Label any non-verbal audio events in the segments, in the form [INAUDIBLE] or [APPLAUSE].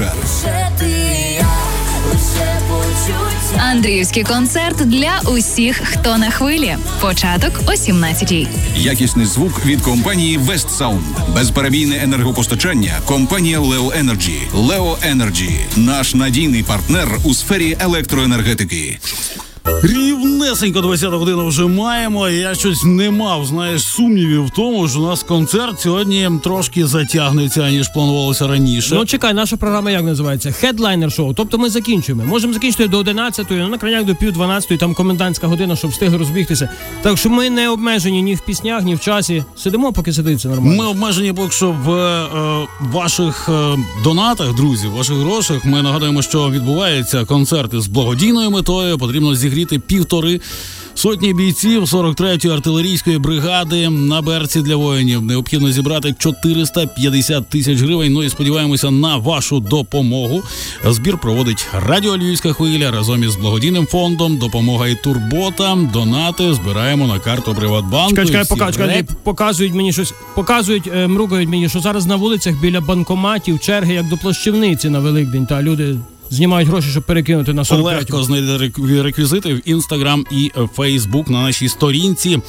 Фішер. Андріївський концерт для усіх, хто на хвилі. Початок о 17-й. Якісний звук від компанії West Sound. Безперебійне енергопостачання. Компанія Leo Energy. Leo Energy – наш надійний партнер у сфері електроенергетики. Рівнесенько 20 годину вже маємо. Я щось не мав, знаєш, сумнівів в тому, що у нас концерт сьогодні трошки затягнеться, ніж планувалося раніше. Ну чекай, наша програма як називається? Хедлайнер шоу. Тобто ми закінчуємо. Можемо закінчити до 11-ї, ну на крайняк до пів 12-ї, там комендантська година, щоб встигли розбігтися. Так що ми не обмежені ні в піснях, ні в часі. Сидимо, поки сидиться нормально. Ми обмежені поки що в е, ваших е, донатах, друзі, ваших грошах. Ми нагадуємо, що відбуваються концерти з благодійною метою. Потрібно зігріти півтори. Сотні бійців 43-ї артилерійської бригади на берці для воїнів необхідно зібрати 450 тисяч гривень. Ну і сподіваємося на вашу допомогу. Збір проводить Радіо Львівська хвиля разом із благодійним фондом. Допомога і турбота. Донати збираємо на карту Приватбанку. Чекай, чекай, пока, чекай, реп- показують мені щось, показують, е, мругають мені, що зараз на вулицях біля банкоматів черги як до плащівниці на Великдень, та люди знімають гроші, щоб перекинути на 43 Легко знайти реквізити в інстаграм і Фейсбук на нашій сторінці.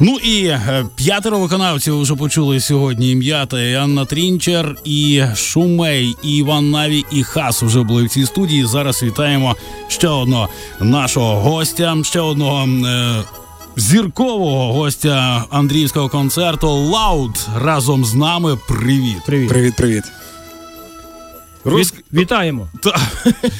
Ну і е, п'ятеро виконавців вже почули сьогодні ім'я та і Анна Трінчер, і Шумей, і Іван Наві, і Хас вже були в цій студії. Зараз вітаємо ще одного нашого гостя, ще одного. Е- Зіркового гостя Андріївського концерту Лауд разом з нами. Привіт. Привіт. Привіт, привіт. Роз... Від- вітаємо. Та-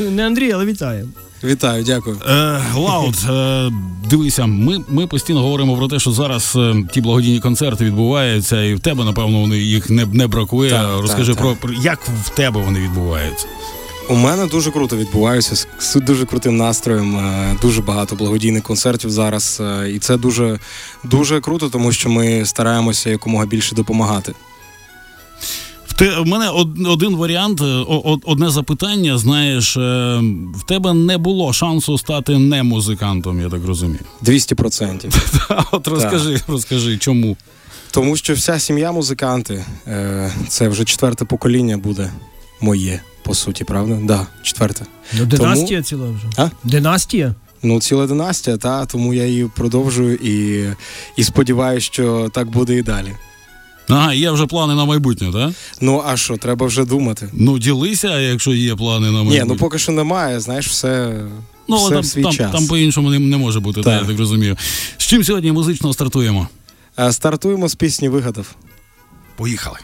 [LAUGHS] Не Андрій, але вітаємо. Вітаю, дякую. Е, Лаут, е, дивися, ми, ми постійно говоримо про те, що зараз е, ті благодійні концерти відбуваються, і в тебе, напевно, вони їх не, не бракує. Так, Розкажи так, про, так. про як в тебе вони відбуваються. У мене дуже круто відбуваються з, з дуже крутим настроєм. е, Дуже багато благодійних концертів зараз. е, І це дуже, дуже круто, тому що ми стараємося якомога більше допомагати. Те, в мене од, один варіант, е, од- одне запитання. Знаєш, е, в тебе не було шансу стати не музикантом, я так розумію. 200%. [LAUGHS] От розкажи, розкажи, чому. Тому що вся сім'я музиканти. Е, Це вже четверте покоління буде моє, по суті, правда? Да, четверте. Ну, династія ціла вже. А? Династія? Ну, ціла династія, та тому я її продовжую і, і сподіваюся, що так буде і далі. Ага, є вже плани на майбутнє, так? Ну а що, треба вже думати. Ну, ділися, якщо є плани на майбутнє. Ні, ну поки що немає, знаєш, все, Ну, все там, в свій там, час. там по-іншому не, не може бути, так. Та, я так розумію. З чим сьогодні музично стартуємо? Е, Стартуємо з пісні Вигадав. Поїхали.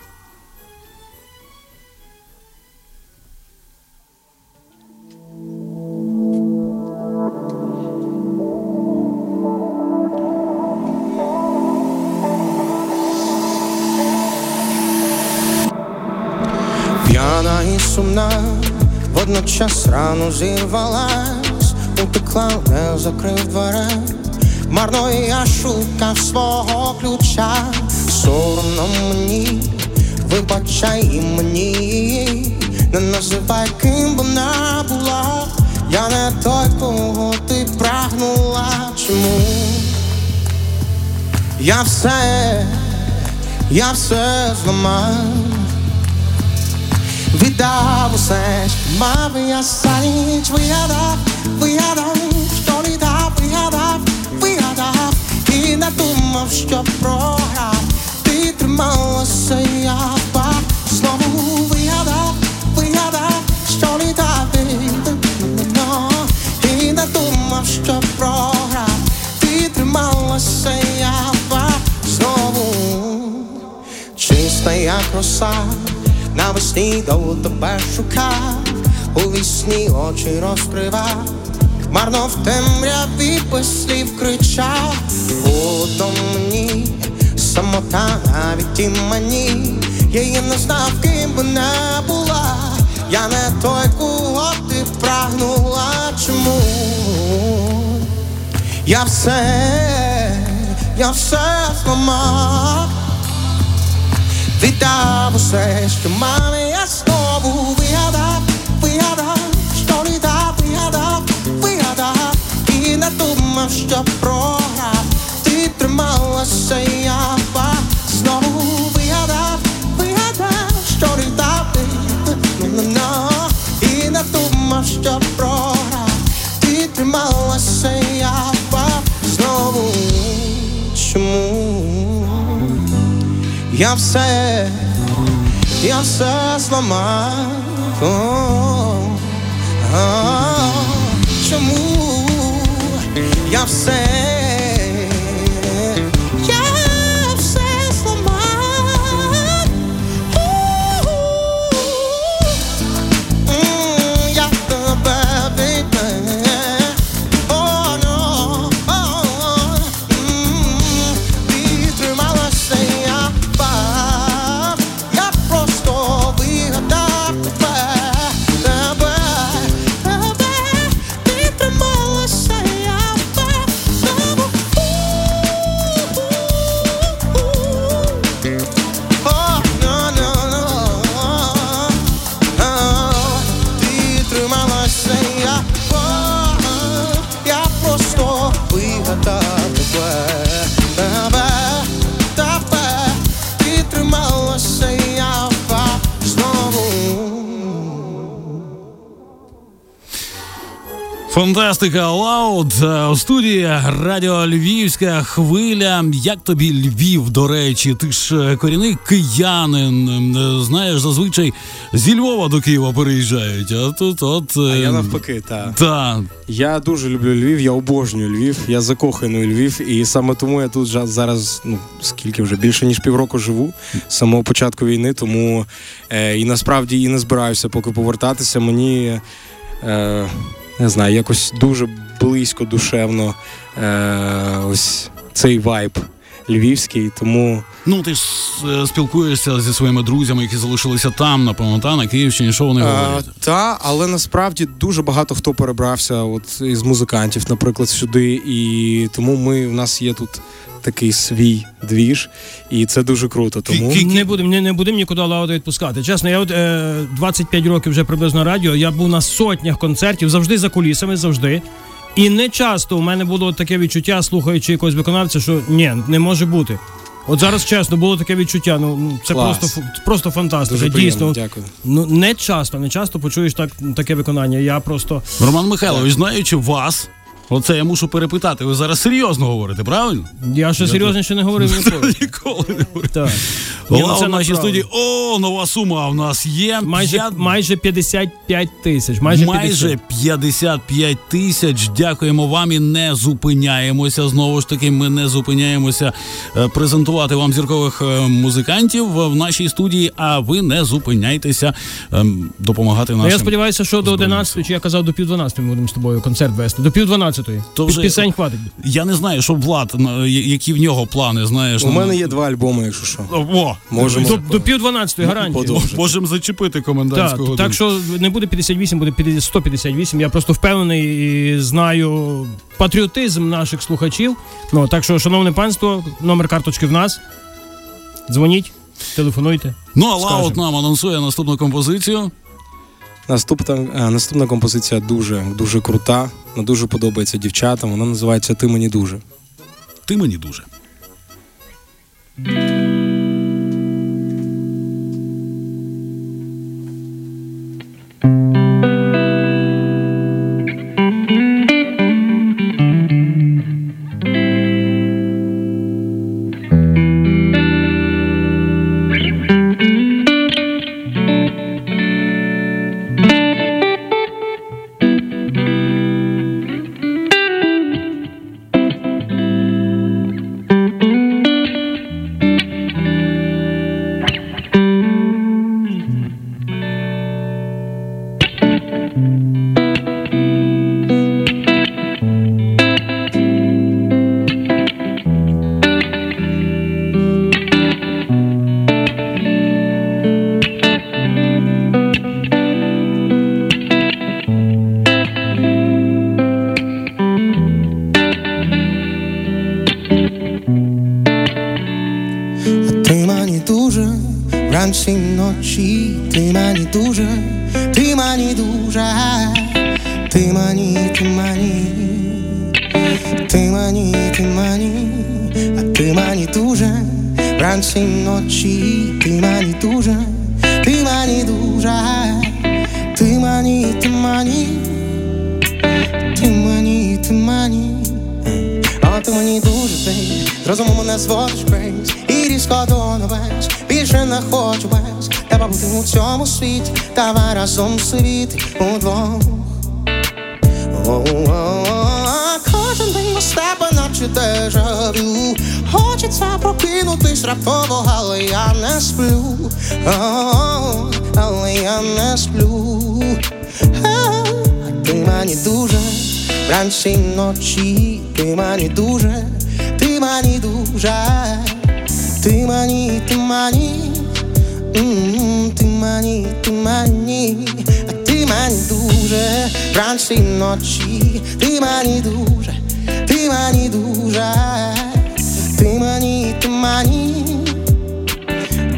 П'яна і сумна, водночас рано зірвалась, утекла, не закрив дверей. Марно я шукав свого ключа, соромно мені, вибачай і мені, не називай ким вона була, я не той, кого ти прагнула, чому? Я все, я все зламав. Віддав усе, що мав я за ніч Вигадав, вигадав, що літав, вигадав, вигадав І не думав, що програв Ти трималася, я впав Знову вигадав, вигадав, що літав но І не думав, що програв Ти трималася, я впав Знову Чиста як роса Навесні довго тебе шукав, у вісні очі розкривав, марно в темряві без кричав, холодно мені, самота навіть і мені, її не знав, ким вона була, я не той, кого ти прагнула, чому? Я все, я все зламав. Віддав усе, що мав, я знову вигадав, вигадав, що літав, вигадав, вигадав І не думав, що програв, ти трималася, я впав Знову вигадав, вигадав, що літав, ти, ну, ну, ну. думав, що програв, ти трималася, я все, я все зламав. Чому я все, Фантастика Лауд е, у студії Радіо Львівська хвиля. Як тобі Львів, до речі? Ти ж е, корінний киянин. Е, Знаєш, зазвичай зі Львова до Києва переїжджають. А тут от. А я навпаки, так. Та, Я дуже люблю Львів, я обожнюю Львів, я закоханий у Львів, і саме тому я тут зараз, ну скільки вже більше ніж півроку живу з самого початку війни, тому е, і насправді і не збираюся поки повертатися. Мені е, не знаю, якось дуже близько, душевно е, ось цей вайб львівський, тому ну ти ж е, спілкуєшся зі своїми друзями, які залишилися там, напевно, та на Київщині. Що вони говорять? та, але насправді дуже багато хто перебрався от із музикантів, наприклад, сюди. І тому ми в нас є тут такий свій двіж, і це дуже круто. Тому Не будемо не, не будем нікуди лауда відпускати. Чесно, я от е, 25 років вже приблизно радіо. Я був на сотнях концертів, завжди за кулісами, завжди. І не часто у мене було таке відчуття, слухаючи якогось виконавця, що ні, не може бути. От зараз чесно було таке відчуття. Ну ну, це Клас. просто просто фантастика. дуже приємно, Дійсно, дякую. ну не часто, не часто почуєш так таке виконання. Я просто Роман Михайлович, знаючи вас, оце я мушу перепитати. Ви зараз серйозно говорите, правильно? я ще серйозніше не говорив [LAUGHS] ніколи. Ніколи не. Так. Ні, ну, в нашій студії. О, нова сума в нас є. Майже майже 55 тисяч. Майже, Майже 50. 55 тисяч. Дякуємо вам і не зупиняємося. Знову ж таки, ми не зупиняємося е, презентувати вам зіркових е, музикантів в нашій студії. А ви не зупиняйтеся ем, допомагати нашим. я сподіваюся, що до Збройним 11, чи я казав до пів 12 ми будемо з тобою концерт вести. До пів 12. То вже- Пісень хватить. Я не знаю, що Влад, які в нього плани. Знаєш, у на- мене є два альбоми, якщо що. О, Можемо. До, до пів 12 гарантії. можемо зачепити комендантську Так, годину. так що не буде 58, буде 158. Я просто впевнений і знаю патріотизм наших слухачів. Ну так що, шановне панство, номер карточки в нас. Дзвоніть, телефонуйте. Ну, а Лаут нам анонсує наступну композицію. Наступна, наступна композиція дуже, дуже крута. Вона дуже подобається дівчатам. Вона називається Ти мені дуже. Ти мені дуже. si Ty mani duży, ty mani duża Ty mani, ty mani Ty mani, ty mani A ty mani duże Ranks i noci Ty mani duże Ty mani duża Ty mani, ty mani Ty mani, ty mani O, ty mani duży, ty Zrozumu nas wodzi давай разом світи удвох. Кожен день без тебе наче дежавю Хочеться прокинутись раптово, але я не сплю Але я не сплю Ти мені дуже вранці ночі Ти мені дуже, ти мені дуже Ти мені, ти мені М, Ти мені, ти мені, а ти мені дуже вранці ночі, ти мені дуже, ти мені дуже, ти мені, ти мені,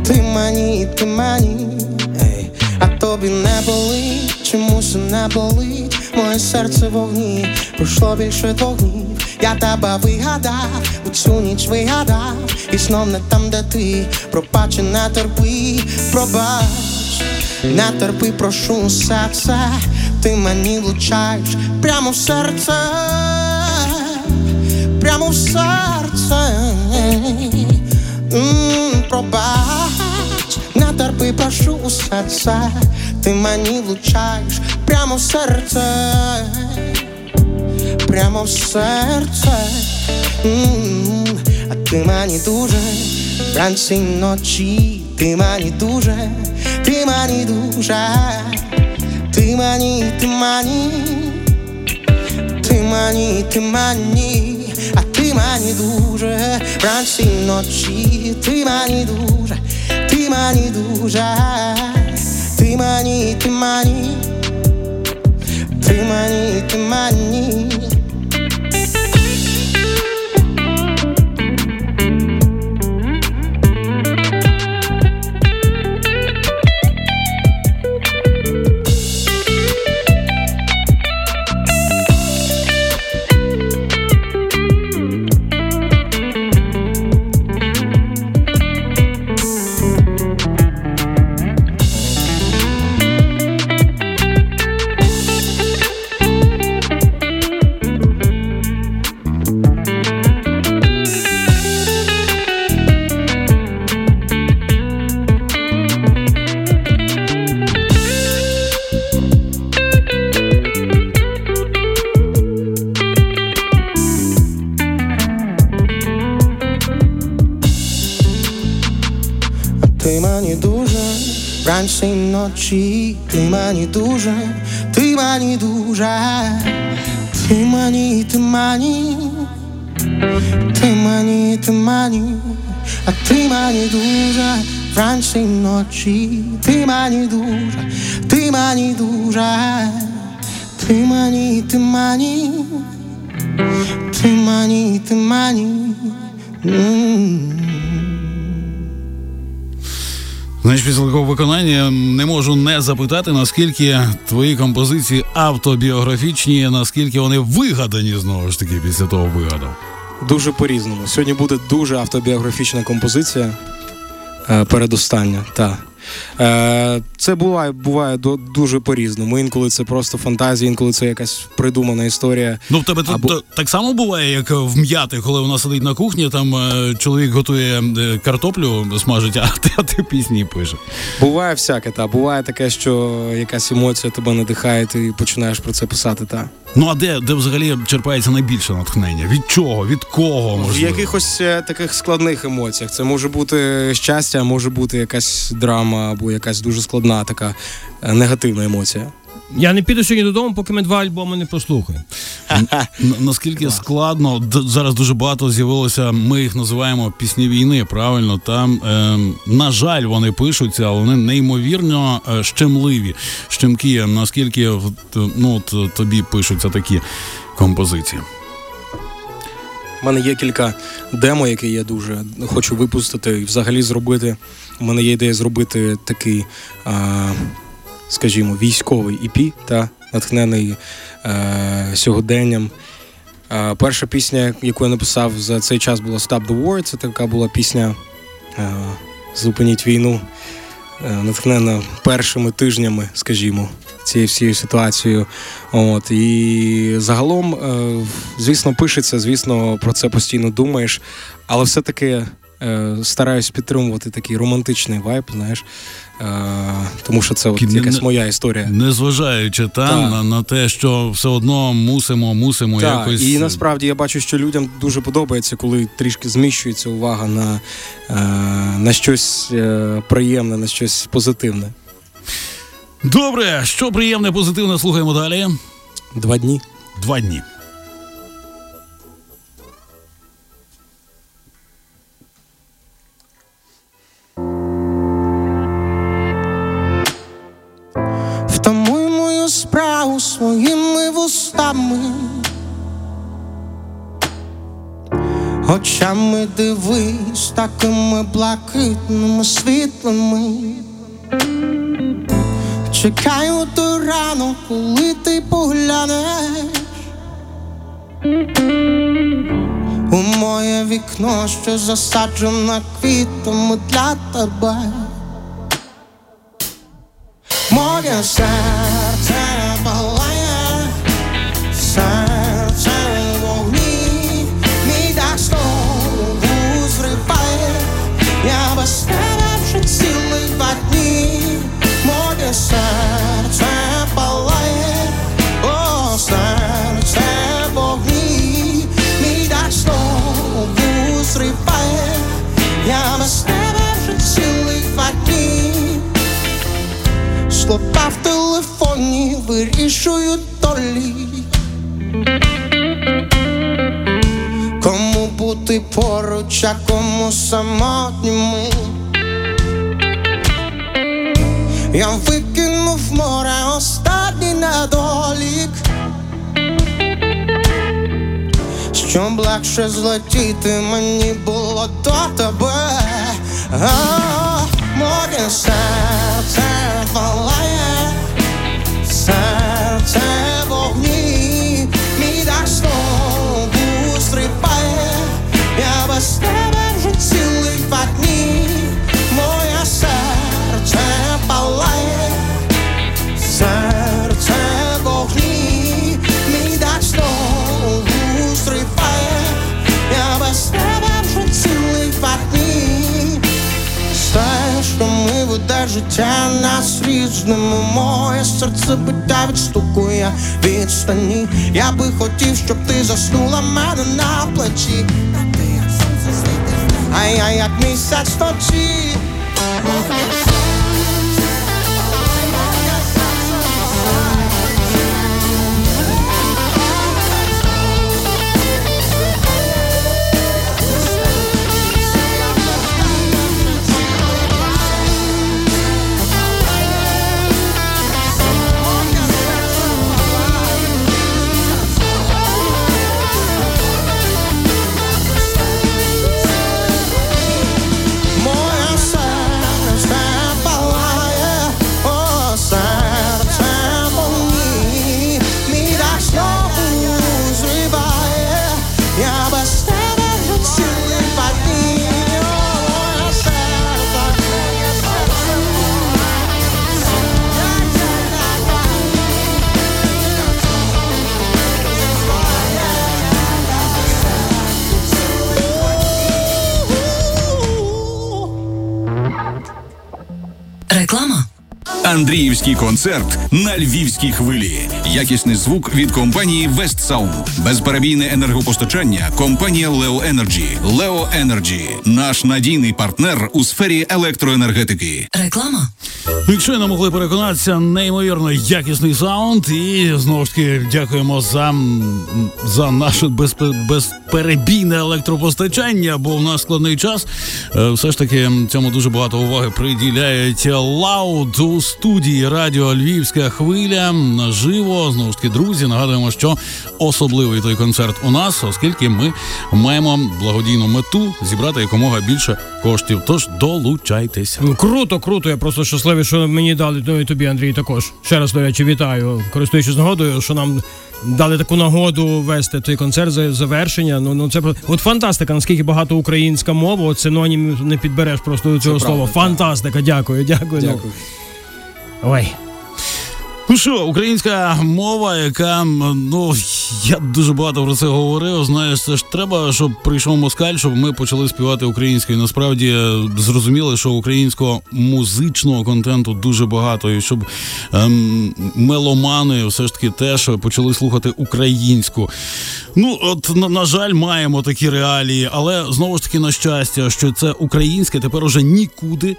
ти мені, ти мені, тобі не болить, чомусь не болить, моє серце вогні, пройшло більше двох я тебе вигадав, у цю ніч вигадав, і знов не там, де ти, пробач, не терпи, пробач, не терпи, прошу серце, ти мені влучаєш прямо в серце, прямо в серце. М, Пробач, не терпи, прошу у серце, ти мені влучаєш прямо в серце, прямо в серце, М, а ти мені дуже. Вранці ночі, ти мені дуже, ти мені дуже, ти мені, ти мені. Ти мені, ти мені, а ти мені дуже. Вранці ночі, ти мені дуже, ти мені дуже, ти мені, ти мені, ти мені, ти мені. Вранці й ночі, ти мені дуже, ти мені дуже, ти мені, ти мені, ти мені, ти мені, а ти мені дуже вранці й ночі, ти мені дуже, ти мені дуже, ти мені, ти мені, ти мені, ти мені. М. після такого виконання не можу не запитати, наскільки твої композиції автобіографічні, наскільки вони вигадані знову ж таки після того вигаду. Дуже по-різному. Сьогодні буде дуже автобіографічна композиція. Е, передостання, так. Е, це буває, буває до- дуже по-різному. Інколи це просто фантазія, інколи це якась придумана історія. Ну, в тебе Або- та- так само буває, як в м'яти, коли вона сидить на кухні, там е, чоловік готує е, картоплю, смажить, [LAUGHS] а ти, а ти пісні пише. Буває всяке, та буває таке, що якась емоція тебе надихає, ти починаєш про це писати. Та. Ну а де, де взагалі черпається найбільше натхнення? Від чого? Від кого В якихось е, таких складних емоціях. Це може бути щастя, може бути якась драма або якась дуже складна така е, негативна емоція. Я не піду сьогодні додому, поки ми два альбоми не послухаємо. Наскільки складно зараз дуже багато з'явилося. Ми їх називаємо пісні війни. Правильно, там ем, на жаль, вони пишуться, але вони неймовірно е, щемливі. Щемкі, наскільки ну тобі пишуться такі композиції. У мене є кілька демо, які я дуже хочу випустити і взагалі зробити. У мене є ідея зробити такий, а, скажімо, військовий EP, та натхнений е, сьогоденням. Е, перша пісня, яку я написав за цей час, була Stop the War. Це така була пісня Зупиніть війну, е, натхнена першими тижнями, скажімо, цією всією ситуацією. От і загалом, е, звісно, пишеться, звісно, про це постійно думаєш, але все-таки е, стараюсь підтримувати такий романтичний вайб, знаєш. Е, тому що це от якась не- моя історія. Незважаючи та, Так. на, на те, що все одно мусимо, мусимо Так, якось. і насправді я бачу, що людям дуже подобається, коли трішки зміщується увага на, на щось приємне, на щось позитивне. Добре, що приємне, позитивне, слухаємо далі. Два дні. Два дні. Втамуй мою справу своїми вустами. Очами дивись такими блакитними світлими. Чекаю ту рану, коли ти поглянеш у моє вікно, що засаджено квітами для тебе. Моє серце вирішують долі. Кому бути поруч, а кому самотніми. Я викинув море останній недолік. Щоб легше злетіти мені було до тебе. А, моє серце палає, серце в життя нас різними Моє серце биття відстукує відстані. Я би хотів, щоб ти заснула мене на плечі. А я як місяць ночі Андріївський концерт на львівській хвилі. Якісний звук від компанії West Sound. Безперебійне енергопостачання. Компанія Leo Energy. Leo Energy – наш надійний партнер у сфері електроенергетики. Реклама. Якщо не могли переконатися, неймовірно якісний саунд. І знову ж таки дякуємо за, за наше безпе- безперебійне електропостачання, бо в нас складний час. Е, Все ж таки цьому дуже багато уваги приділяють лауд у студії Радіо Львівська хвиля наживо. Знову ж таки, друзі, нагадуємо, що особливий той концерт у нас, оскільки ми маємо благодійну мету зібрати якомога більше коштів. Тож долучайтеся. Ну, Круто, круто. Я просто щасливий, що мені дали. Ну і тобі, Андрій, також. Ще раз, до речі, вітаю. Користуючись нагодою, що нам дали таку нагоду вести той концерт за завершення. Ну, ну це про- от фантастика, наскільки багато українська мова, от синонімів не підбереш просто до цього Це слова. правда, так. Фантастика, дякую, дякую. Ну, Дякую. Ой. Ну що, українська мова, яка ну я дуже багато про це говорив. Знаєш, це ж треба, щоб прийшов москаль, щоб ми почали співати українською. Насправді зрозуміли, що українського музичного контенту дуже багато, і щоб ем, меломани все ж таки теж почали слухати українську. Ну, от на, на жаль, маємо такі реалії, але знову ж таки на щастя, що це українське тепер уже нікуди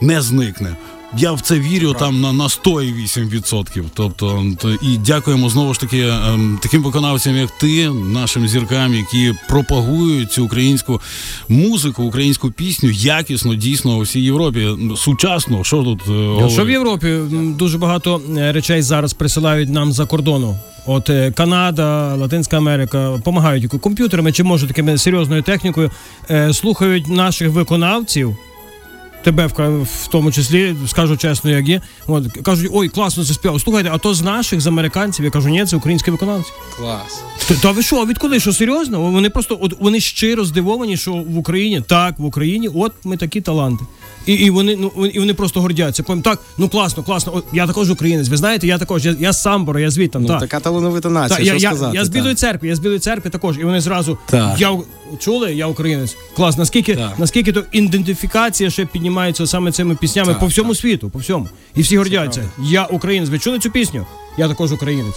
не зникне. Я в це вірю там на на 108%. Тобто, і дякуємо знову ж таки ем, таким виконавцям, як ти, нашим зіркам, які пропагують цю українську музику, українську пісню якісно, дійсно у всій Європі. Сучасно, що тут е, що в Європі дуже багато е, речей зараз присилають нам за кордону. От е, Канада, Латинська Америка допомагають комп'ютерами чи може такими серйозною технікою, слухають наших виконавців тебе в, в тому числі скажу чесно, як є. От кажуть, ой, класно це співав. Слухайте, а то з наших з американців я кажу, ні, це українські виконавці. Клас. Та, та ви що, відколи? Що серйозно? Вони просто от вони щиро здивовані, що в Україні так, в Україні, от ми такі таланти. І і вони ну і вони просто гордяться. Так, ну класно, класно. О, я також українець. Ви знаєте, я також я, я з Самбора, я звідти. Ну, так. Така талановита нація. Так, що я, сказати, я, я з білої церкви, я з білої церкви також. І вони зразу Так. я чули, я українець. Клас, наскільки Так. наскільки то ідентифікація ще піднімається саме цими піснями Так, по всьому світу, по всьому. І всі гордяться. Я українець. Ви чули цю пісню? Я також українець.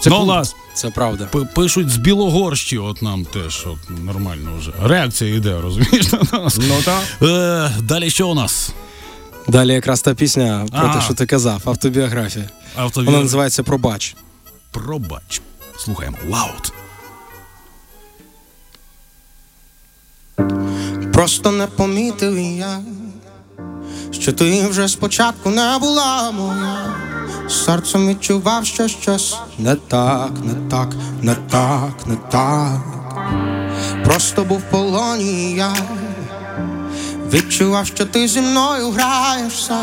Це Ну, клас. Це правда. П- Пишуть з Білогорщі, от нам теж от, нормально вже. Реакція йде, розумієш на нас. Ну так. Е, далі що у нас? Далі якраз та пісня про Ага. те, що ти казав, автобіографія. Автові... Вона називається Пробач. Пробач. Слухаємо. Лаут. Просто не помітив я, що ти вже спочатку не була моя. Серцем відчував, що щось не так, не так, не так, не так. Просто був в полоні я. Відчував, що ти зі мною граєшся,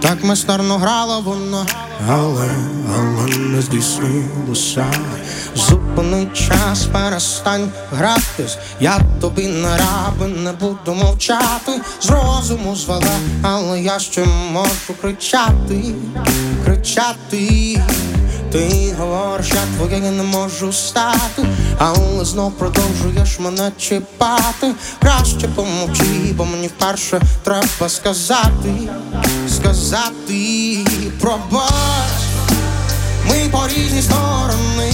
так майстерно грала вона, але, але не здійснилося. Зупини час, перестань гратись, я тобі не раби, не буду мовчати, з розуму звела, але я ще можу кричати, кричати. Ти говориш, я твоє не можу стати, але знов продовжуєш мене чіпати. Краще помовчи, бо мені вперше треба сказати, сказати, пробач, ми по різні сторони,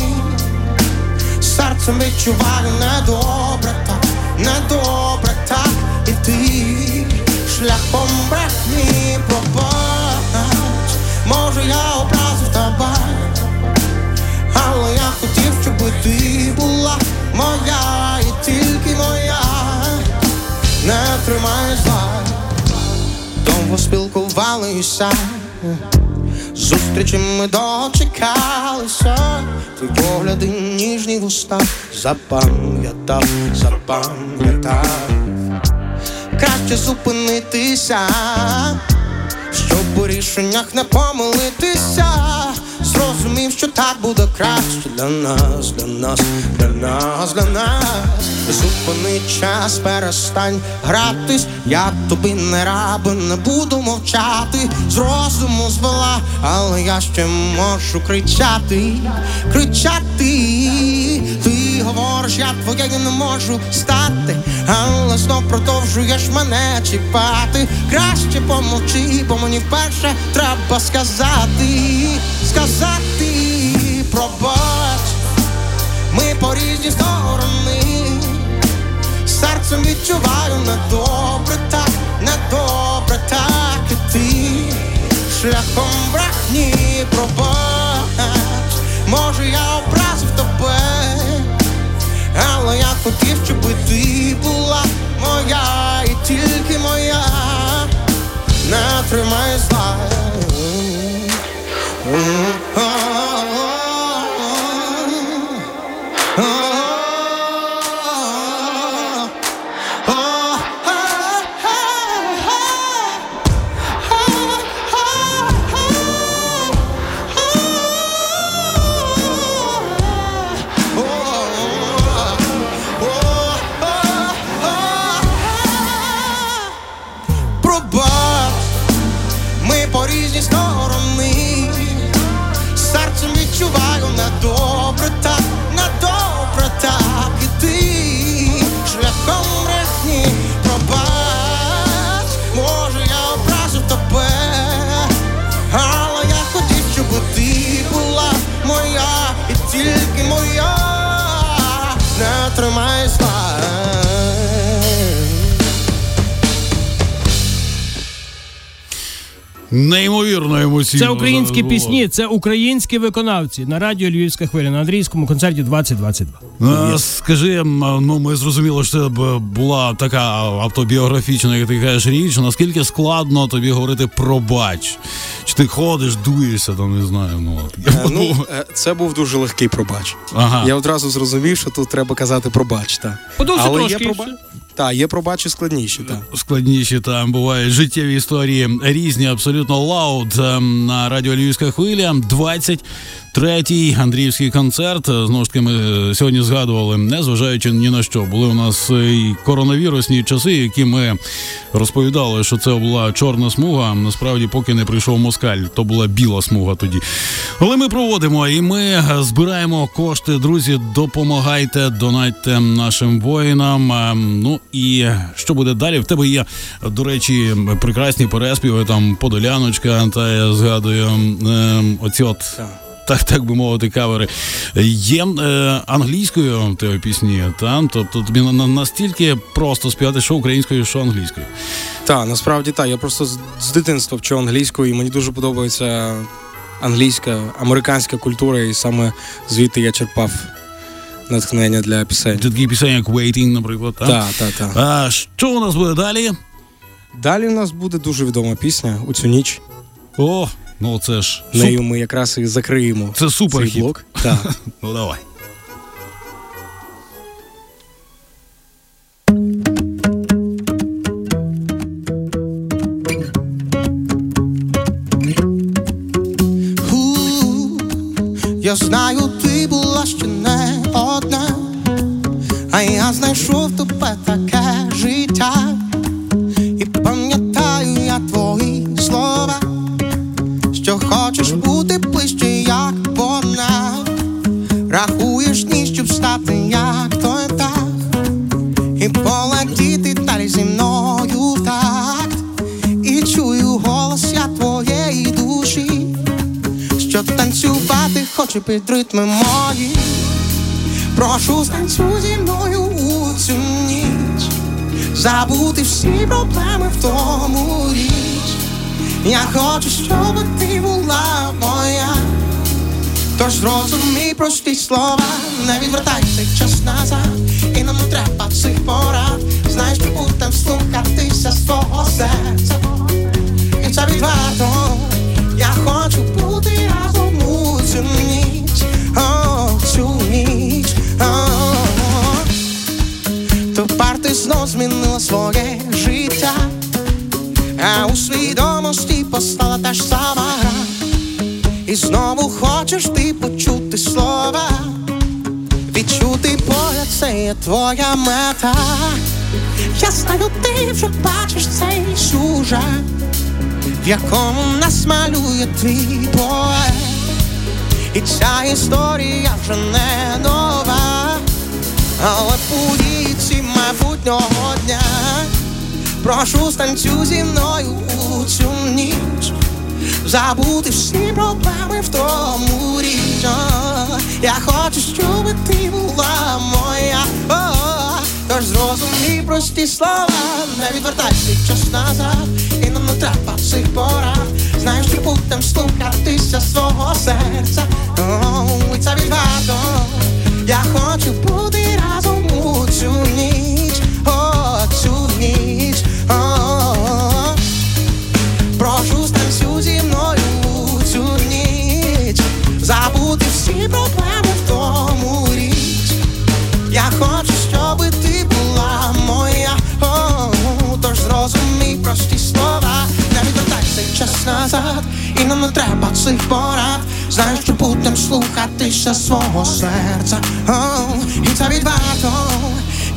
серцем відчуваю недобре так, недобре так, і ти шляхом брехні пробач, може я образив тебе. Але я хотів, щоб ти була моя і тільки моя, не тримай зла, довго спілкувалися, зустрічі ми дочекалися, твої погляди ніжні вуста, запам'ятав, запам'ятав, краще зупинитися, щоб у рішеннях не помилитися. Зрозумів, що так буде краще для нас, для нас, для нас, для нас. Зупини час, перестань гратись, я тобі не раби, не буду мовчати. З розуму звела, але я ще можу кричати, кричати. Ти говориш, я твоєю не можу стати, але знов продовжуєш мене чіпати. Краще помовчи, бо мені вперше треба сказати, сказати, пробач, ми по різні сторони, серцем відчуваю недобре так, недобре так і ти шляхом брехні пробач, може я образив тебе. Але я хотів, щоб ти була моя і тільки моя, не тримай зла. Пробач, mostra mais. Неймовірно емоційно. Це українські зараз було. пісні, це українські виконавці на радіо Львівська хвиля на Андрійському концерті 2022. А, Скажи, ну ми зрозуміли, що це б була така автобіографічна, як ти кажеш, річ. Наскільки складно тобі говорити пробач? Чи ти ходиш, дуєшся, там не знаю. Ну, от. Е, Ну, е, це був дуже легкий пробач. ага. Я одразу зрозумів, що тут треба казати пробач. Та. Подовше Але трошки. є все. Та, є пробачі складніші. Та. Складніші там бувають життєві історії різні, абсолютно лауд ем, на радіо Львівська хвиля. 23-й Андріївський концерт. Е, Знову ж таки, ми е, сьогодні згадували, незважаючи ні на що. Були у нас е, і коронавірусні часи, які ми розповідали, що це була чорна смуга. Насправді, поки не прийшов москаль, то була біла смуга тоді. Але ми проводимо і ми е, збираємо кошти. Друзі, допомагайте, донатьте нашим воїнам. Ем, Ну і що буде далі? В тебе є, до речі, прекрасні переспіви, там Подоляночка, та я згадую ем, оці от. Так. Так, так би мовити, кавери. Є е, англійською тебе пісні, та? тобто тобі на- на- настільки просто співати, що українською, що англійською. Та, насправді так. Я просто з, дитинства вчу англійську, і мені дуже подобається англійська, американська культура, і саме звідти я черпав натхнення для пісень. Такі пісень, як Waiting, наприклад. Та? Так, так, так. А що у нас буде далі? Далі у нас буде дуже відома пісня у цю ніч. О, ну це ж суп- Нею ми якраз і закриємо це супер цей блок. [LAUGHS] Так. Ну давай. Я знаю, ти була ще не одна, а я знайшов під ритми мої. Прошу станцюй зі мною у цю ніч, забути всі проблеми в тому річ. Я хочу, щоб ти була моя. Тож зрозумій прості слова, не відвертай цей час назад, і нам не треба цих порад. Знаєш, що будем слухатися свого серця. І це відверто, я хочу бути разом цю ніч, о, цю ніч, о. Тепер ти знов змінила своє життя, а у свідомості постала та ж сама гра. І знову хочеш ти почути слова, відчути погляд, це є твоя мета. Я знаю, ти вже бачиш цей сюжет в якому нас малює твій поет. І ця історія вже не нова, але події ці майбутнього дня. Прошу станцю зі мною у цю ніч, забути всі проблеми в тому річ. Я хочу, щоб ти була моя. Тож зрозумій прості слова, не відвертай свій час назад, і нам не треба цих порад. Знаєш, що будем слухатися свого серця. О, і це відверто. Я хочу бути разом у цю ніч, о, цю ніч. О, Прошу станцю зі мною у цю ніч, забути всі проблеми в тому річ. Я хочу, щоб ти була моя. О, тож зрозумій прості слова, не відвертай час назад, і нам не треба цих порад. Знаєш, що будем слухатися свого серця. І це відверто.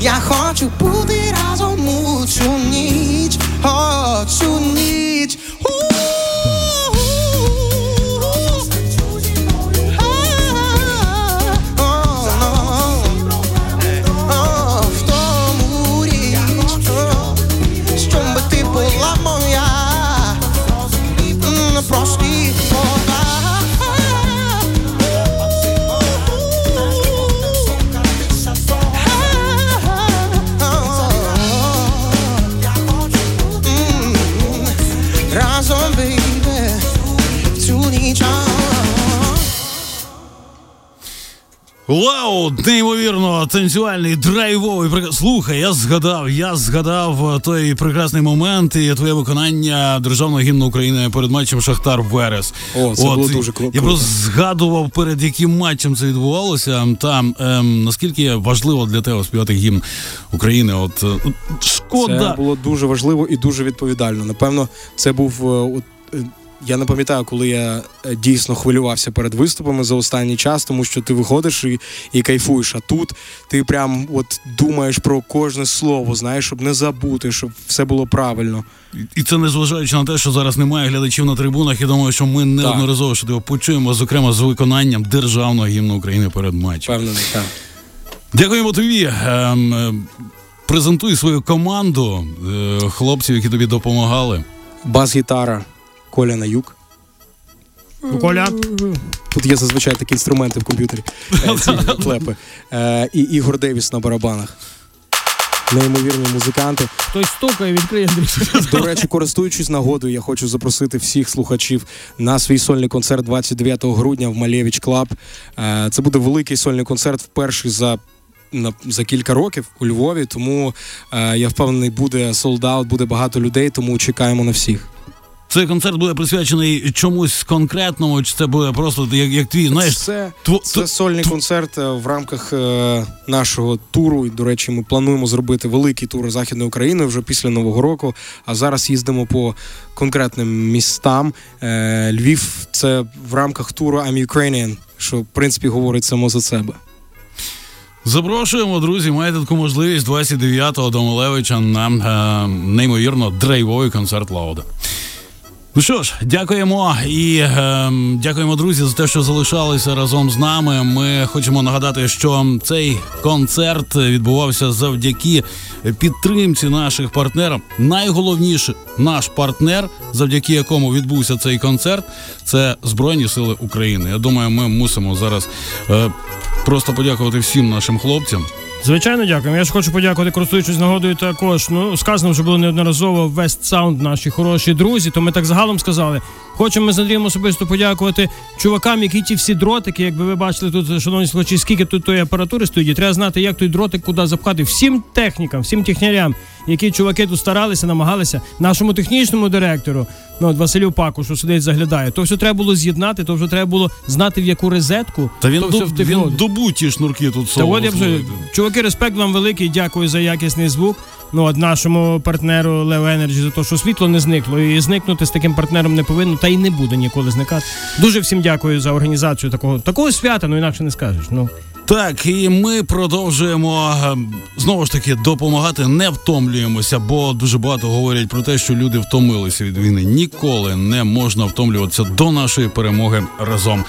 Я хочу бути разом у цю ніч, о, цю ніч. Вау, неймовірно, танцювальний, драйвовий. Слухай, я згадав, я згадав е, той прекрасний момент і твоє виконання державного гімну України перед матчем Шахтар Верес. О, це було дуже кру- Я просто згадував, перед яким матчем це відбувалося. Там ем, наскільки важливо для тебе співати гімн України. От е, шкода. Це було дуже важливо і дуже відповідально. Напевно, це був е, от, я не пам'ятаю, коли я е, дійсно хвилювався перед виступами за останній час, тому що ти виходиш і, і кайфуєш. А тут ти прям от думаєш про кожне слово, знаєш, щоб не забути, щоб все було правильно. І це незважаючи на те, що зараз немає глядачів на трибунах. Я думаю, що ми неодноразово що його почуємо, зокрема з виконанням державного гімну України перед матчем. Впевнений, так. Дякуємо тобі. Ем, ем, презентуй свою команду е, хлопців, які тобі допомагали. Бас-гітара Коля Наюк. Коля, Тут є зазвичай такі інструменти в комп'ютері, [LAUGHS] е, ці клепи. Е, і Ігор Девіс на барабанах. Неймовірні музиканти. хтось стукає, відкриє До речі, користуючись нагодою, я хочу запросити всіх слухачів на свій сольний концерт 29 грудня в Malevich Club. Е, Це буде великий сольний концерт, вперше за. на- За кілька років у Львові, тому я впевнений, буде sold out, буде багато людей, тому чекаємо на всіх. Цей концерт буде присвячений чомусь конкретному, чи це буде просто як, як твій, знаєш, це, тво- це тв- сольний концерт е, в рамках е, нашого туру. І, до речі, ми плануємо зробити великий тур Західної України вже після Нового року. А зараз їздимо по конкретним містам. Е, Львів це в рамках туру I'm Ukrainian, що в принципі говорить само за себе. Запрошуємо, друзі, маєте таку можливість 29-го до Малевича на е, неймовірно драйвовий концерт Лауда. Ну що ж, дякуємо і е, дякуємо, друзі, за те, що залишалися разом з нами. Ми хочемо нагадати, що цей концерт відбувався завдяки підтримці наших партнерів. Найголовніше наш партнер, завдяки якому відбувся цей концерт, це Збройні Сили України. Я думаю, ми мусимо зараз е, просто подякувати всім нашим хлопцям. Звичайно, дякую. Я ж хочу подякувати, користуючись нагодою також. Ну, сказано вже було неодноразово West Sound, наші хороші друзі. То ми так загалом сказали. Хочемо ми з Андрієм особисто подякувати чувакам, які ті всі дротики, якби ви бачили тут, шановні слухачі, скільки тут тої апаратури стоїть. Треба знати, як той дротик куди запхати. Всім технікам, всім технярям, які чуваки тут старалися, намагалися, нашому технічному директору, ну от Василю Паку, що сидить, заглядає. То все треба було з'єднати, то вже треба було знати, в яку розетку. Та він, то все він добу ті шнурки тут Та от я вже чуваки, респект вам великий. Дякую за якісний звук. Ну от нашому партнеру Лео Energy за те, що світло не зникло, і зникнути з таким партнером не повинно, та й не буде ніколи зникати. Дуже всім дякую за організацію такого такого свята. Ну інакше не скажеш. Ну Так, і ми продовжуємо е, знову ж таки допомагати, не втомлюємося, бо дуже багато говорять про те, що люди втомилися від війни. Ніколи не можна втомлюватися до нашої перемоги разом.